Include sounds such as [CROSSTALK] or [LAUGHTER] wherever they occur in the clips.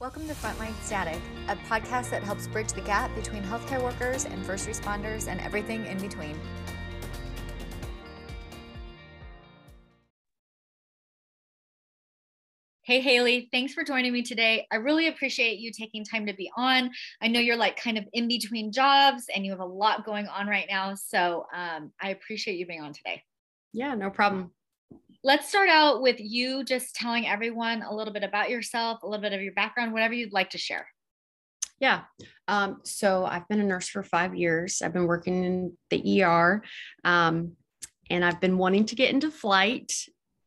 Welcome to Frontline Static, a podcast that helps bridge the gap between healthcare workers and first responders and everything in between. Hey, Haley, thanks for joining me today. I really appreciate you taking time to be on. I know you're like kind of in between jobs and you have a lot going on right now. So um, I appreciate you being on today. Yeah, no problem. Let's start out with you just telling everyone a little bit about yourself, a little bit of your background, whatever you'd like to share. Yeah. Um, so I've been a nurse for five years. I've been working in the ER um, and I've been wanting to get into flight.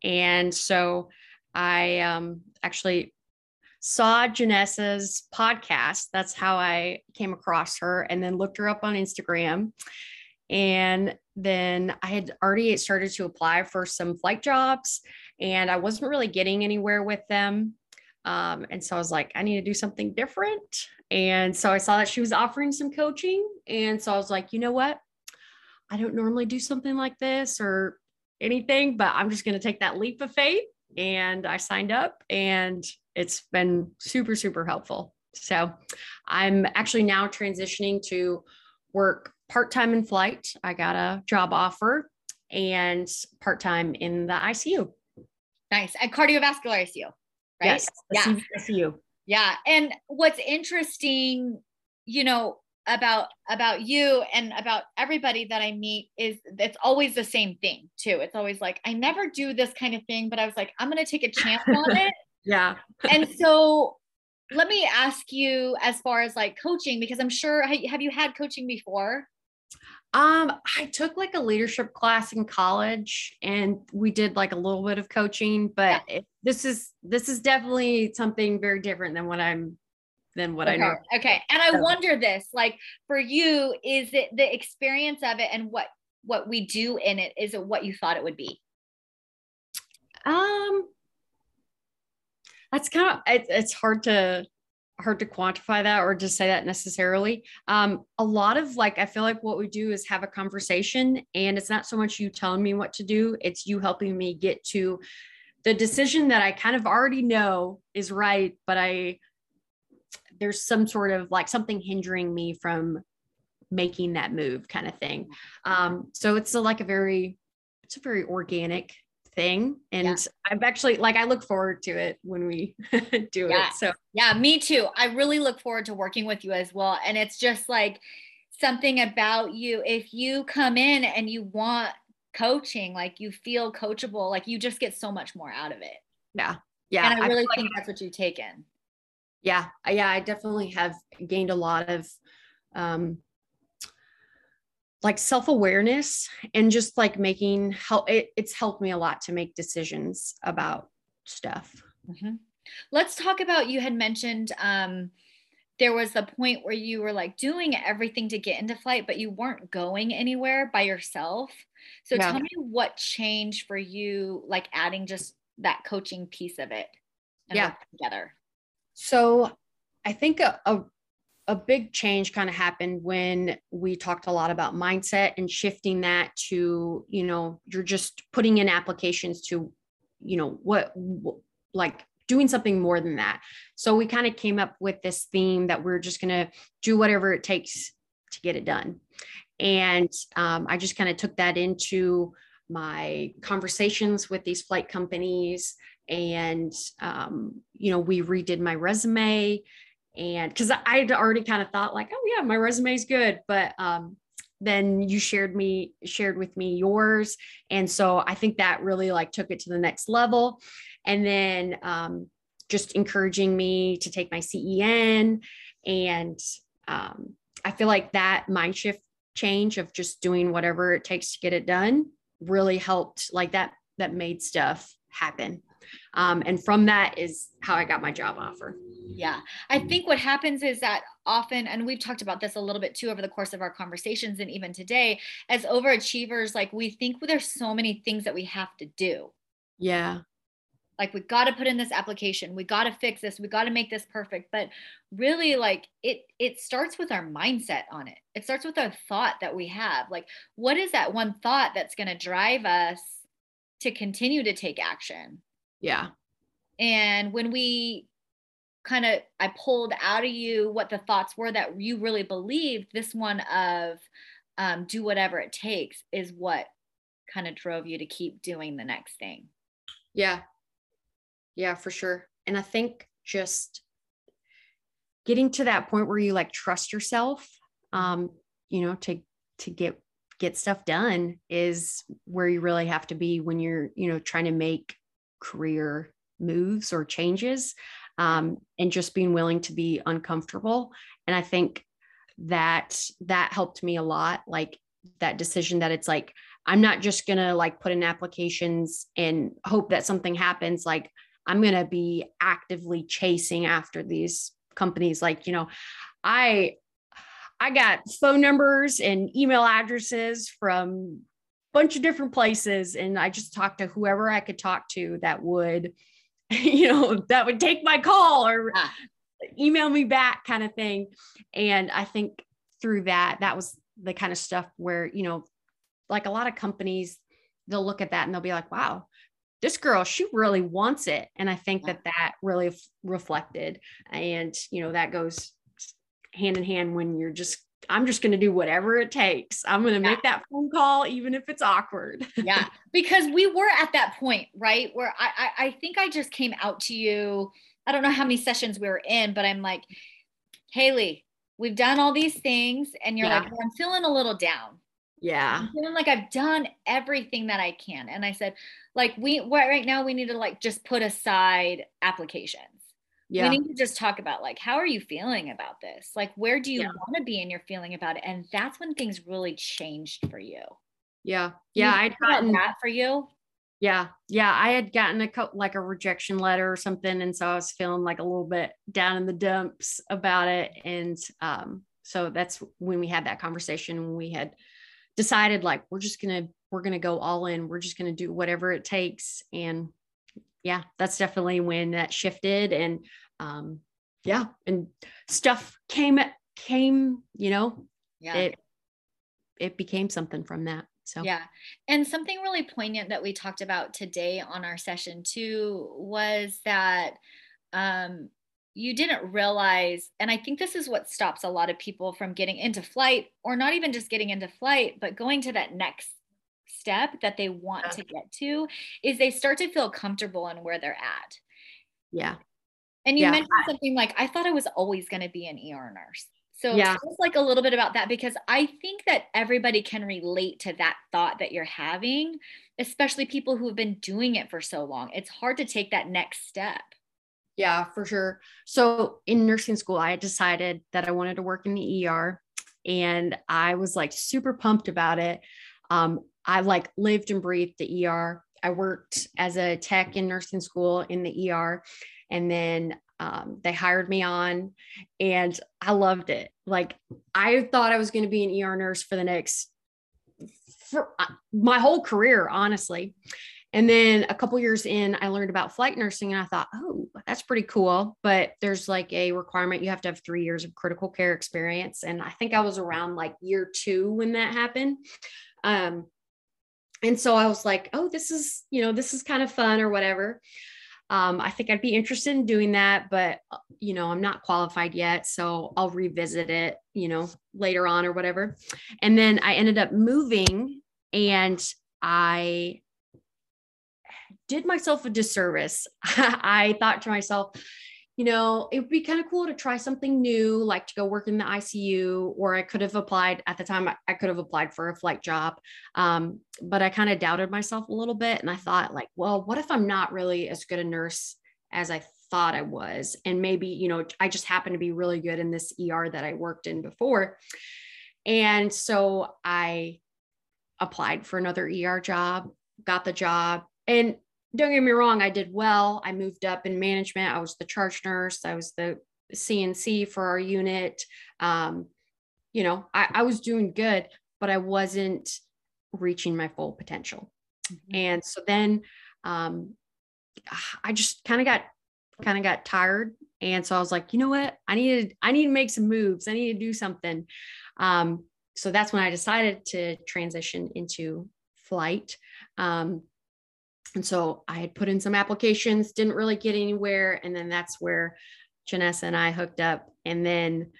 And so I um, actually saw Janessa's podcast. That's how I came across her and then looked her up on Instagram. And then I had already started to apply for some flight jobs and I wasn't really getting anywhere with them. Um, and so I was like, I need to do something different. And so I saw that she was offering some coaching. And so I was like, you know what? I don't normally do something like this or anything, but I'm just going to take that leap of faith and I signed up and it's been super, super helpful. So I'm actually now transitioning to work part time in flight. I got a job offer and part time in the ICU. Nice. At cardiovascular ICU, right? Yes. Yeah. ICU. Yeah. And what's interesting, you know, about about you and about everybody that I meet is it's always the same thing too. It's always like I never do this kind of thing, but I was like I'm going to take a chance on [LAUGHS] it. yeah. and so let me ask you as far as like coaching because I'm sure have you had coaching before? Um, I took like a leadership class in college and we did like a little bit of coaching, but yeah. it, this is this is definitely something very different than what I'm than what okay. I know. Okay. And I so. wonder this, like for you, is it the experience of it and what what we do in it, is it what you thought it would be? Um that's kind of it, it's hard to hard to quantify that or just say that necessarily. Um, a lot of like, I feel like what we do is have a conversation, and it's not so much you telling me what to do, it's you helping me get to the decision that I kind of already know is right, but I there's some sort of like something hindering me from making that move kind of thing. Um, so it's a, like a very, it's a very organic thing. And yeah. I've actually like, I look forward to it when we [LAUGHS] do yeah. it. So yeah, me too. I really look forward to working with you as well. And it's just like something about you. If you come in and you want coaching, like you feel coachable, like you just get so much more out of it. Yeah. Yeah. And I really I think like- that's what you've taken yeah yeah i definitely have gained a lot of um like self-awareness and just like making help it, it's helped me a lot to make decisions about stuff mm-hmm. let's talk about you had mentioned um there was a point where you were like doing everything to get into flight but you weren't going anywhere by yourself so yeah. tell me what changed for you like adding just that coaching piece of it yeah together so I think a, a, a big change kind of happened when we talked a lot about mindset and shifting that to, you know, you're just putting in applications to, you know, what, like doing something more than that. So we kind of came up with this theme that we're just going to do whatever it takes to get it done. And um, I just kind of took that into my conversations with these flight companies and um, you know we redid my resume and because I had already kind of thought like oh yeah my resume is good but um, then you shared me shared with me yours and so i think that really like took it to the next level. And then um, just encouraging me to take my cen and um, i feel like that mind shift change of just doing whatever it takes to get it done really helped like that that made stuff happen um, and from that is how I got my job offer. Yeah. I think what happens is that often, and we've talked about this a little bit too over the course of our conversations and even today, as overachievers, like we think there's so many things that we have to do. Yeah. Like we got to put in this application, we got to fix this, we got to make this perfect. But really, like it, it starts with our mindset on it. It starts with our thought that we have. Like, what is that one thought that's going to drive us to continue to take action? Yeah. And when we kind of I pulled out of you what the thoughts were that you really believed, this one of um, do whatever it takes is what kind of drove you to keep doing the next thing. Yeah. Yeah, for sure. And I think just getting to that point where you like trust yourself, um, you know, to to get get stuff done is where you really have to be when you're, you know, trying to make career moves or changes um, and just being willing to be uncomfortable. And I think that that helped me a lot. Like that decision that it's like, I'm not just to like put in applications and hope that something happens. Like I'm to be actively chasing after these companies. Like, you know, I, I got phone numbers and email addresses from bunch of different places. And I just talked to whoever I could talk to that would, [LAUGHS] you know, that would take my call or email me back kind of thing. And I think through that, that was the kind of stuff where, you know, like a lot of companies, they'll look at that and they'll be like, wow, this girl, she really wants it. And I think that that really f- reflected. And, you know, that goes hand in hand when you're just I'm just going to do whatever it takes. I'm going to yeah. make that phone call, even if it's awkward. [LAUGHS] yeah. Because we were at that point, right? Where I, I, I, think I just came out to you. I don't know how many sessions we were in, but I'm like, Haley, we've done all these things. And you're yeah. like, well, I'm feeling a little down. Yeah. I'm feeling like I've done everything that I can. And I said, like, we right now we need to like just put aside applications yeah. we need to just talk about like how are you feeling about this? Like where do you yeah. want to be in your feeling about it? And that's when things really changed for you. Yeah. Yeah i'd gotten that for you? Yeah. Yeah i had gotten a like a rejection letter or something and so i was feeling like a little bit down in the dumps about it and um so that's when we had that conversation when we had decided like we're just gonna we're gonna go all in we're just gonna do whatever it takes and yeah, that's definitely when that shifted and um yeah, and stuff came came, you know, yeah. It it became something from that. So yeah. And something really poignant that we talked about today on our session too was that um you didn't realize and i think this is what stops a lot of people from getting into flight or not even just getting into flight but going to that next step that they want yeah. to get to is they start to feel comfortable in where they're at. Yeah. And you yeah. mentioned something like, I thought I was always going to be an ER nurse. So yeah. tell us like a little bit about that because I think that everybody can relate to that thought that you're having, especially people who have been doing it for so long. It's hard to take that next step. Yeah, for sure. So in nursing school, I decided that I wanted to work in the ER and I was like super pumped about it. Um, I like lived and breathed the ER. I worked as a tech in nursing school in the ER. And then um, they hired me on and I loved it. Like I thought I was going to be an ER nurse for the next, for uh, my whole career, honestly. And then a couple years in, I learned about flight nursing and I thought, oh, that's pretty cool. But there's like a requirement you have to have three years of critical care experience. And I think I was around like year two when that happened. Um, and so I was like, oh, this is, you know, this is kind of fun or whatever. Um, I think I'd be interested in doing that, but uh, you know, I'm not qualified yet, so I'll revisit it, you know, later on or whatever. And then I ended up moving and I did myself a disservice. [LAUGHS] I thought to myself, you know, it would be kind of cool to try something new, like to go work in the ICU, or I could have applied at the time, I could have applied for a flight job. Um, but I kind of doubted myself a little bit. And I thought, like, well, what if I'm not really as good a nurse as I thought I was? And maybe, you know, I just happen to be really good in this ER that I worked in before. And so I applied for another ER job, got the job. And don't get me wrong, I did well. I moved up in management. I was the charge nurse. I was the CNC for our unit. Um, you know, I, I, was doing good, but I wasn't reaching my full potential. Mm-hmm. And so then um, I just kind of got kind of got tired. And so I was like, you know what? I needed, I need to make some moves. I need to do something. Um, so that's when I decided to transition into flight. Um, and so I had put in some applications, didn't really get anywhere. And then that's where Janessa and I hooked up and then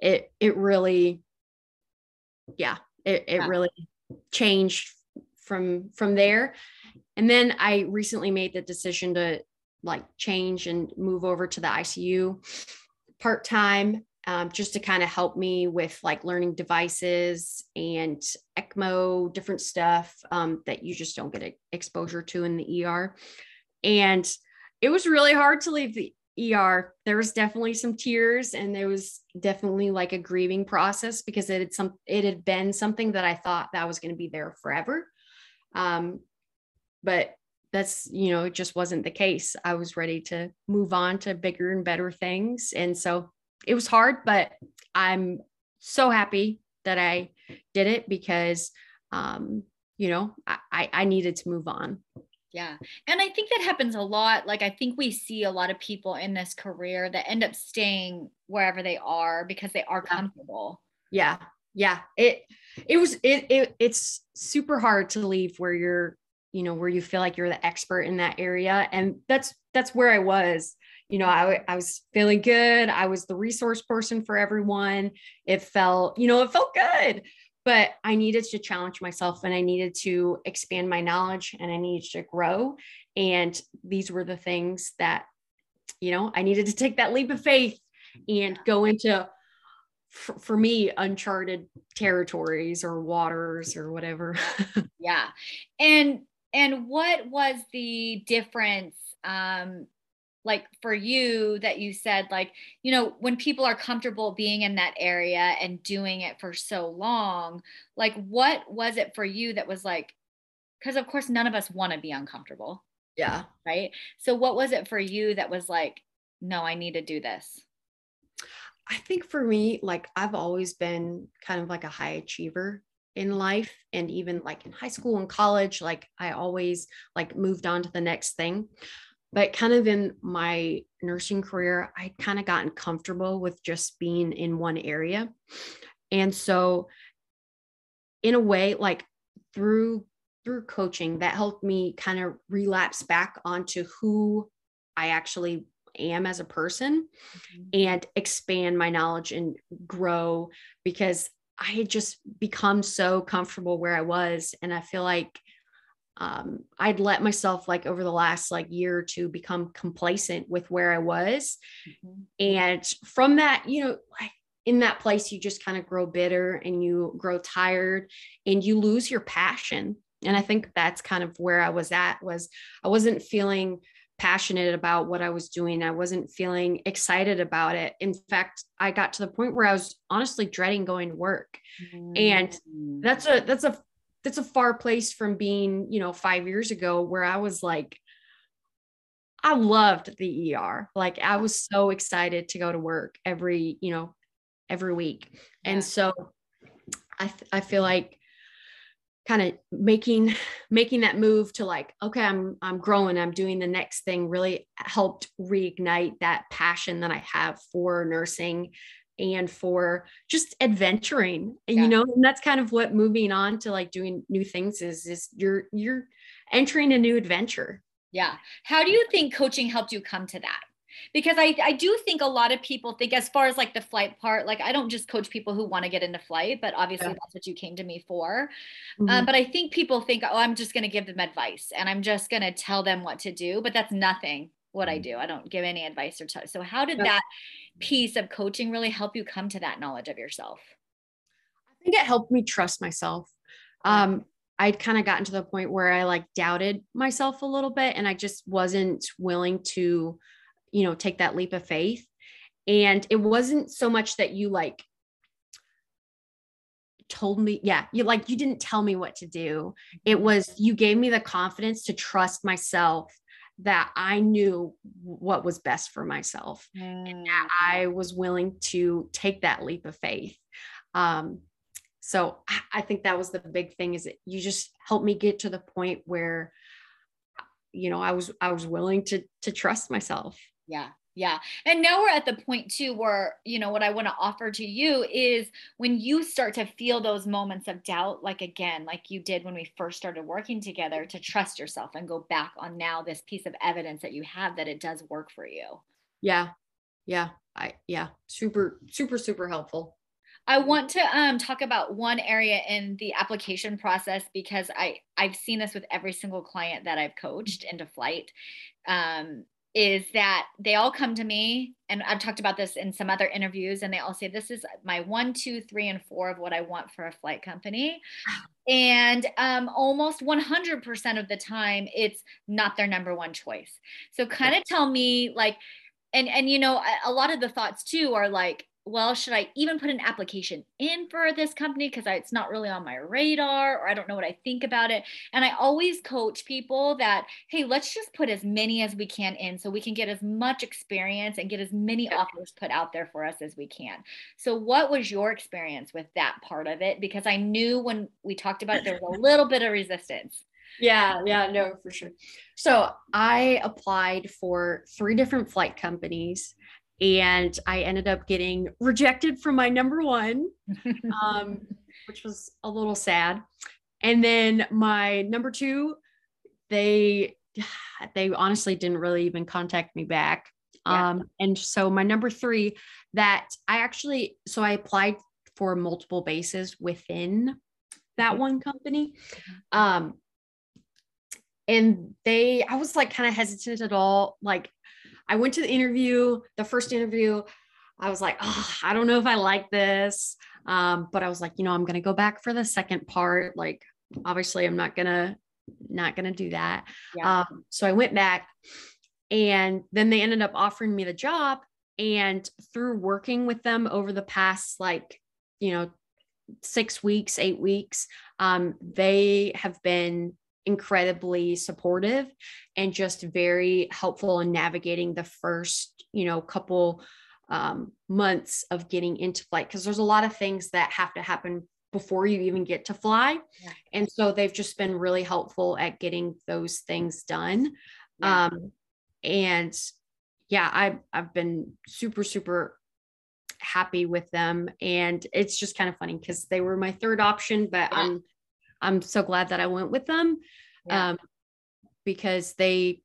it it really yeah, it, it yeah. really changed from from there. And then I recently made the decision to like change and move over to the ICU part time um, just to kind of help me with like learning devices and ECMO, different stuff um, that you just don't get exposure to in the ER. And it was really hard to leave the ER. There was definitely some tears and there was definitely like a grieving process because it had some it had been something that I thought that was going to be there forever. Um, but that's you know it just wasn't the case. I was ready to move on to bigger and better things, and so it was hard, but I'm so happy that I did it because, um, you know, I, I needed to move on. Yeah. And I think that happens a lot. Like, I think we see a lot of people in this career that end up staying wherever they are because they are comfortable. Yeah. Yeah. It, it was, it, it, it's super hard to leave where you're, you know, where you feel like you're the expert in that area. And that's, that's where I was you know, I, I was feeling good. I was the resource person for everyone. It felt, you know, it felt good, but I needed to challenge myself and I needed to expand my knowledge and I needed to grow. And these were the things that, you know, I needed to take that leap of faith and go into, for, for me, uncharted territories or waters or whatever. [LAUGHS] yeah. And, and what was the difference um, like for you that you said like you know when people are comfortable being in that area and doing it for so long like what was it for you that was like because of course none of us want to be uncomfortable. Yeah. Right? So what was it for you that was like no i need to do this i think for me like i've always been kind of like a high achiever in life and even like in high school and college like i always like moved on to the next thing but kind of in my nursing career i kind of gotten comfortable with just being in one area and so in a way like through through coaching that helped me kind of relapse back onto who i actually am as a person mm-hmm. and expand my knowledge and grow because i had just become so comfortable where i was and i feel like um, I'd let myself like over the last like year or two become complacent with where I was. Mm-hmm. And from that, you know, like in that place, you just kind of grow bitter and you grow tired and you lose your passion. And I think that's kind of where I was at was I wasn't feeling passionate about what I was doing. I wasn't feeling excited about it. In fact, I got to the point where I was honestly dreading going to work. Mm-hmm. And that's a that's a that's a far place from being, you know, five years ago where I was like, I loved the ER. Like I was so excited to go to work every, you know, every week. Yeah. And so I, th- I feel like kind of making making that move to like okay i'm i'm growing i'm doing the next thing really helped reignite that passion that i have for nursing and for just adventuring and yeah. you know and that's kind of what moving on to like doing new things is is you're you're entering a new adventure yeah how do you think coaching helped you come to that because I, I do think a lot of people think as far as like the flight part like i don't just coach people who want to get into flight but obviously yeah. that's what you came to me for mm-hmm. um, but i think people think oh i'm just going to give them advice and i'm just going to tell them what to do but that's nothing what I mm. do. I don't give any advice or touch. So how did that piece of coaching really help you come to that knowledge of yourself? I think it helped me trust myself. Um, I'd kind of gotten to the point where I like doubted myself a little bit and I just wasn't willing to, you know, take that leap of faith. And it wasn't so much that you like told me, yeah, you like you didn't tell me what to do. It was you gave me the confidence to trust myself that I knew what was best for myself mm. and that mm. I was willing to take that leap of faith. Um, so I, think that was the big thing is that you just helped me get to the point where, you know, I was, I was willing to, to trust myself. Yeah. Yeah. And now we're at the point too where, you know, what I want to offer to you is when you start to feel those moments of doubt, like again, like you did when we first started working together, to trust yourself and go back on now this piece of evidence that you have that it does work for you. Yeah. yeah i yeah super super super helpful I want to um, talk about one area in the application process because I I've seen this with every single client that I've coached into flight. Um, is that they all come to me and I've talked about this in some other interviews and they all say this is my one, two, three, and four of what I want for a flight company. [SIGHS] And um, almost 100% of the time, it's not their number one choice. So kind of tell me like, and and you know a, a lot of the thoughts too are like well, should I even put an application in for this company because it's not really on my radar or I don't know what I think about it? And I always coach people that, hey, let's just put as many as we can in so we can get as much experience and get as many offers put out there for us as we can. So, what was your experience with that part of it? Because I knew when we talked about it, there was a little bit of resistance. Yeah, yeah, no, for sure. So, I applied for three different flight companies and I ended up getting rejected from my number one, [LAUGHS] um, which was a little sad. And then my number two, they [SIGHS] they honestly didn't really even contact me back. Yeah. Um, and so my number three, that I actually so I applied for multiple bases within that mm-hmm. one company. Um, and they, I was like kind of hesitant at all, like I went to the interview, the first interview. I was like, oh, I don't know if I like this. Um, but I was like, you know, I'm going to go back for the second part. Like, obviously, I'm not going to, not going to do that. Yeah. Um, so I went back and then they ended up offering me the job. And through working with them over the past, like, you know, six weeks, eight weeks, um, they have been incredibly supportive and just very helpful in navigating the first you know couple um, months of getting into flight because there's a lot of things that have to happen before you even get to fly yeah. and so they've just been really helpful at getting those things done yeah. um, and yeah I, i've been super super happy with them and it's just kind of funny because they were my third option but yeah. i'm I'm so glad that I went with them yeah. um, because they,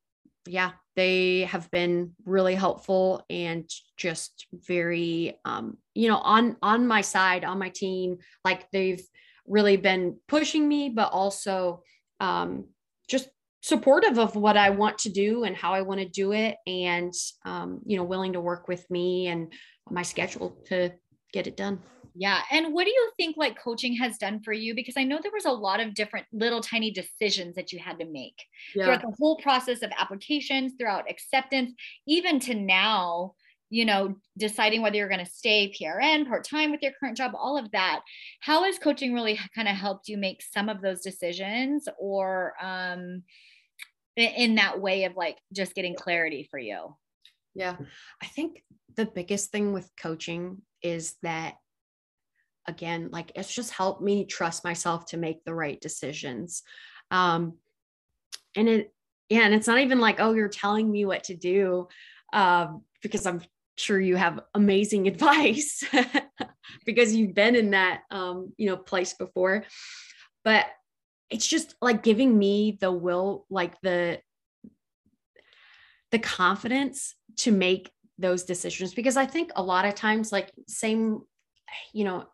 yeah, they have been really helpful and just very, um, you know, on on my side, on my team. Like they've really been pushing me, but also um, just supportive of what I want to do and how I want to do it, and um, you know, willing to work with me and my schedule to get it done. Yeah. And what do you think like coaching has done for you? Because I know there was a lot of different little tiny decisions that you had to make yeah. throughout the whole process of applications, throughout acceptance, even to now, you know, deciding whether you're going to stay PRN, part time with your current job, all of that. How has coaching really kind of helped you make some of those decisions or um, in that way of like just getting clarity for you? Yeah. I think the biggest thing with coaching is that again like it's just helped me trust myself to make the right decisions. Um and it yeah and it's not even like oh you're telling me what to do um because i'm sure you have amazing [LAUGHS] advice [LAUGHS] because you've been in that um you know place before. But it's just like giving me the will like the the confidence to make those decisions because i think a lot of times like same you know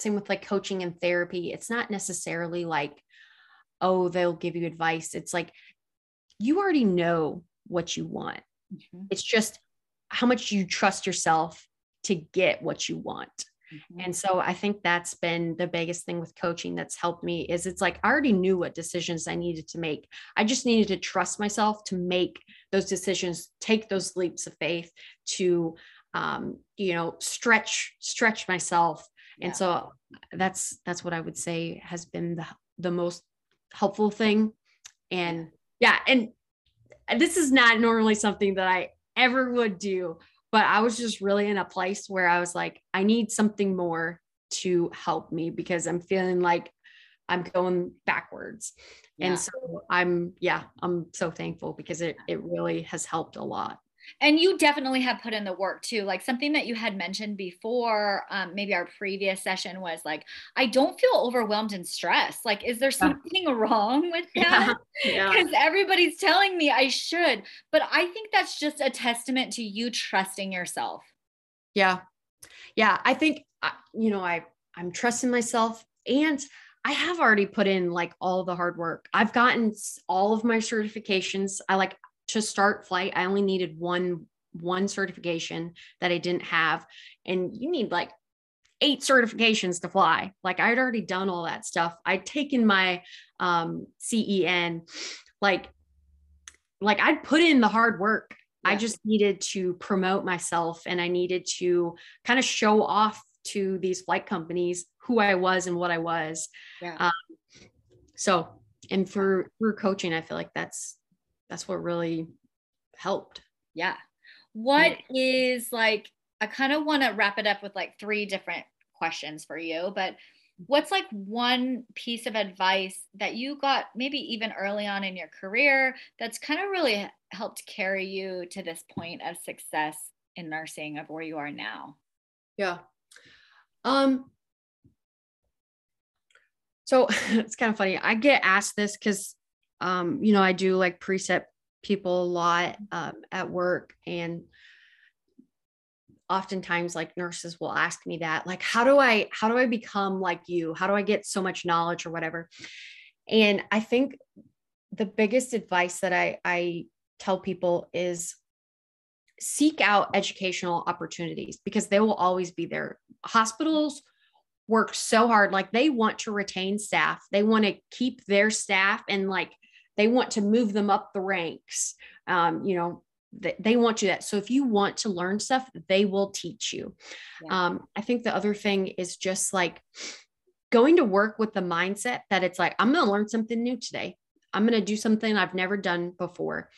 same with like coaching and therapy it's not necessarily like oh they'll give you advice. It's like you already know what you want. Mm-hmm. it's just how much you trust yourself to get what you want mm-hmm. and so i think that's been the biggest thing with coaching that's helped me is it's like i already knew what decisions i needed to make. I just needed to trust myself to make those decisions take those leaps of faith to um, you know stretch stretch myself. And so that's that's what i would say has been the, the most helpful thing. And yeah and this is not normally something that i ever would do but i was just really in a place where i was like i need something more to help me because i'm feeling like i'm going backwards yeah. and so i'm yeah i'm so thankful because it it really has helped a lot and you definitely have put in the work too like something that you had mentioned before um, maybe our previous session was like i don't feel overwhelmed and stressed like is there something yeah. [LAUGHS] wrong with that because [LAUGHS] yeah. yeah. everybody's telling me i should but i think that's just a testament to you trusting yourself yeah yeah i think you know i i'm trusting myself and I have already put in like all the hard work. I've gotten all of my certifications. I like to start flight, I only needed one one certification that I didn't have. And you need like eight certifications to fly. Like I'd already done all that stuff. I'd taken my um, CEN, like, like I'd put in the hard work. Yeah. I just needed to promote myself and I needed to kind of show off to these flight companies who I was and what I was. Yeah. Um, so, and for through coaching, I feel like that's that's what really helped. Yeah. What yeah. is like, I kind of want to wrap it up with like three different questions for you, but what's like one piece of advice that you got maybe even early on in your career that's kind of really helped carry you to this point of success in nursing of where you are now? Yeah. Um so [LAUGHS] it's kind of funny. I get asked this cuz um you know, I do like precept people a lot um, at work and oftentimes like nurses will ask me that like how do i how do i become like you? How do i get so much knowledge or whatever? And i think the biggest advice that i i tell people is seek out educational opportunities because they will always be there. Hospitals work so hard like they want to retain staff. They want to keep their staff and like they want to move them up the ranks. Um, you know they, they want you that. So if you want to learn stuff they will teach you. Yeah. um, i think the other thing is just like going to work with the mindset that it's like i'm going to learn something new today. I'm going to do something i've never done before.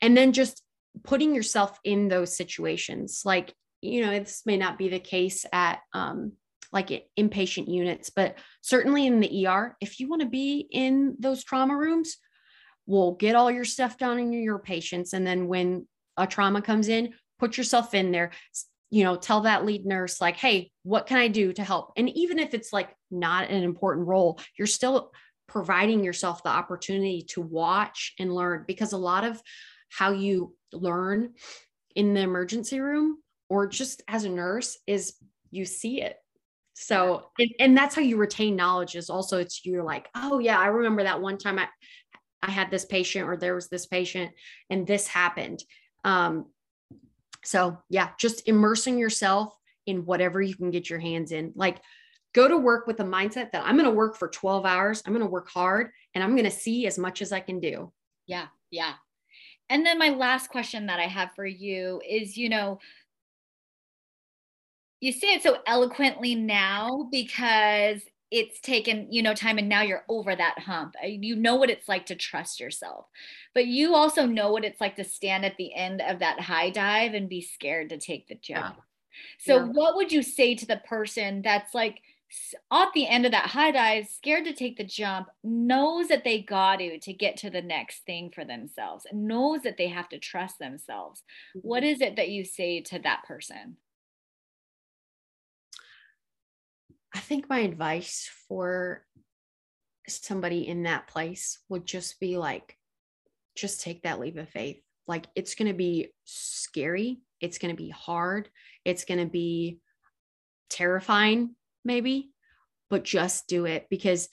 And then just putting yourself in those situations. Like you know this may not be the case at um, like inpatient units but certainly in the er if you want to be in those trauma rooms will get all your stuff done in your patients. And then when a trauma comes in, put yourself in there, you know, tell that lead nurse, like, hey, what can I do to help? And even if it's like not an important role, you're still providing yourself the opportunity to watch and learn because a lot of how you learn in the emergency room or just as a nurse is you see it so and, and, that's how you retain knowledge is also it's you're like oh yeah i remember that one time i I had this patient or there was this patient and this happened. Um, so yeah, just immersing yourself in whatever you can get your hands in. Like go to work with the mindset that I'm going to work for 12 hours. I'm going to work hard and I'm going to see as much as I can do. Yeah. Yeah. And then my last question that I have for you is, you know, you say it so eloquently now because it's taken you know time and now you're over that hump you know what it's like to trust yourself but you also know what it's like to stand at the end of that high dive and be scared to take the jump yeah. so yeah. what would you say to the person that's like at the end of that high dive scared to take the jump knows that they got to to get to the next thing for themselves knows that they have to trust themselves mm-hmm. what is it that you say to that person I think my advice for somebody in that place would just be like, just take that leap of faith. Like it's going to be scary. It's going to be hard. It's going to be terrifying, maybe, but just do it because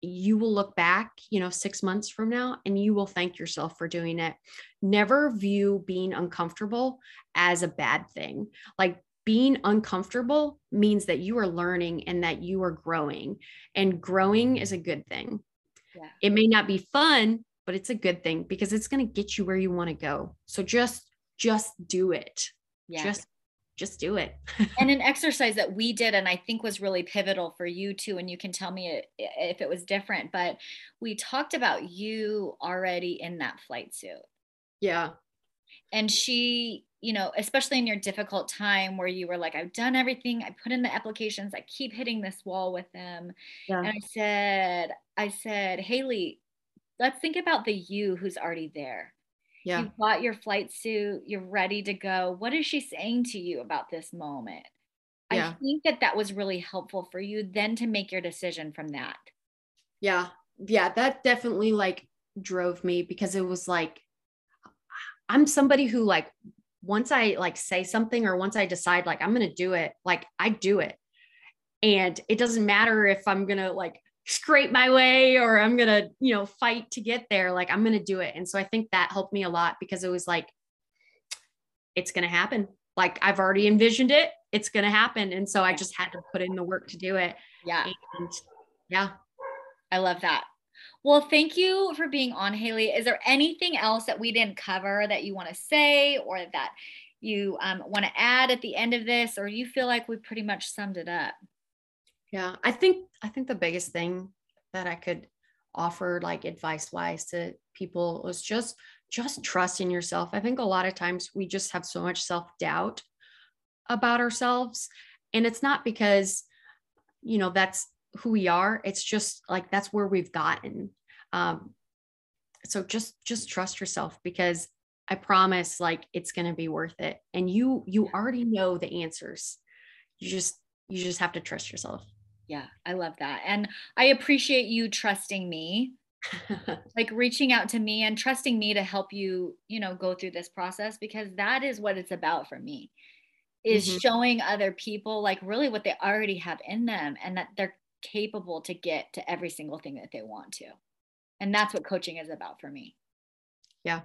you will look back, you know, six months from now and you will thank yourself for doing it. Never view being uncomfortable as a bad thing. Like being uncomfortable means that you are learning and that you are growing and growing is a good thing. Yeah. it may not be fun but it's a good thing because it's going to get you where you want to go. So just just do it. Yeah. just just do it. [LAUGHS] And an exercise that we did and i think was really pivotal for you too and you can tell me if it was different but we talked about you already in that flight suit. Yeah. And she you know, especially in your difficult time where you were like, I've done everything, I put in the applications, I keep hitting this wall with them. Yeah. And I said, I said, Haley, let's think about the you who's already there. Yeah. You've got your flight suit, you're ready to go. What is she saying to you about this moment? Yeah. I think that that was really helpful for you then to make your decision from that. Yeah. Yeah. That definitely like drove me because it was like, I'm somebody who like, once I like say something or once I decide like I'm going to do it, like I do it. And it doesn't matter if I'm going to like scrape my way or I'm going to, you know, fight to get there. Like I'm going to do it. And so I think that helped me a lot because it was like, it's going to happen. Like I've already envisioned it. It's going to happen. And so I just had to put in the work to do it. Yeah. And yeah. I love that. Well, thank you for being on, Haley. Is there anything else that we didn't cover that you want to say or that you um, want to add at the end of this, or you feel like we pretty much summed it up? Yeah, I think I think the biggest thing that I could offer like advice wise to people was just just trust in yourself. I think a lot of times we just have so much self-doubt about ourselves and it's not because you know that's who we are. It's just like that's where we've gotten. Um so just just trust yourself because I promise like it's going to be worth it and you you already know the answers. You just you just have to trust yourself. Yeah, I love that. And I appreciate you trusting me. [LAUGHS] like reaching out to me and trusting me to help you, you know, go through this process because that is what it's about for me. Is mm-hmm. showing other people like really what they already have in them and that they're capable to get to every single thing that they want to. And that's what coaching is about for me. Yeah.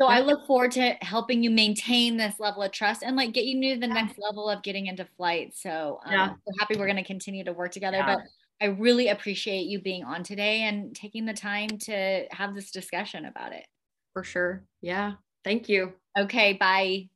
So I look forward to helping you maintain this level of trust and like get you to the next level of getting into flight. So um, yeah. we're happy we're going to continue to work together. Yeah. But I really appreciate you being on today and taking the time to have this discussion about it. For sure. Yeah. Thank you. Okay. Bye.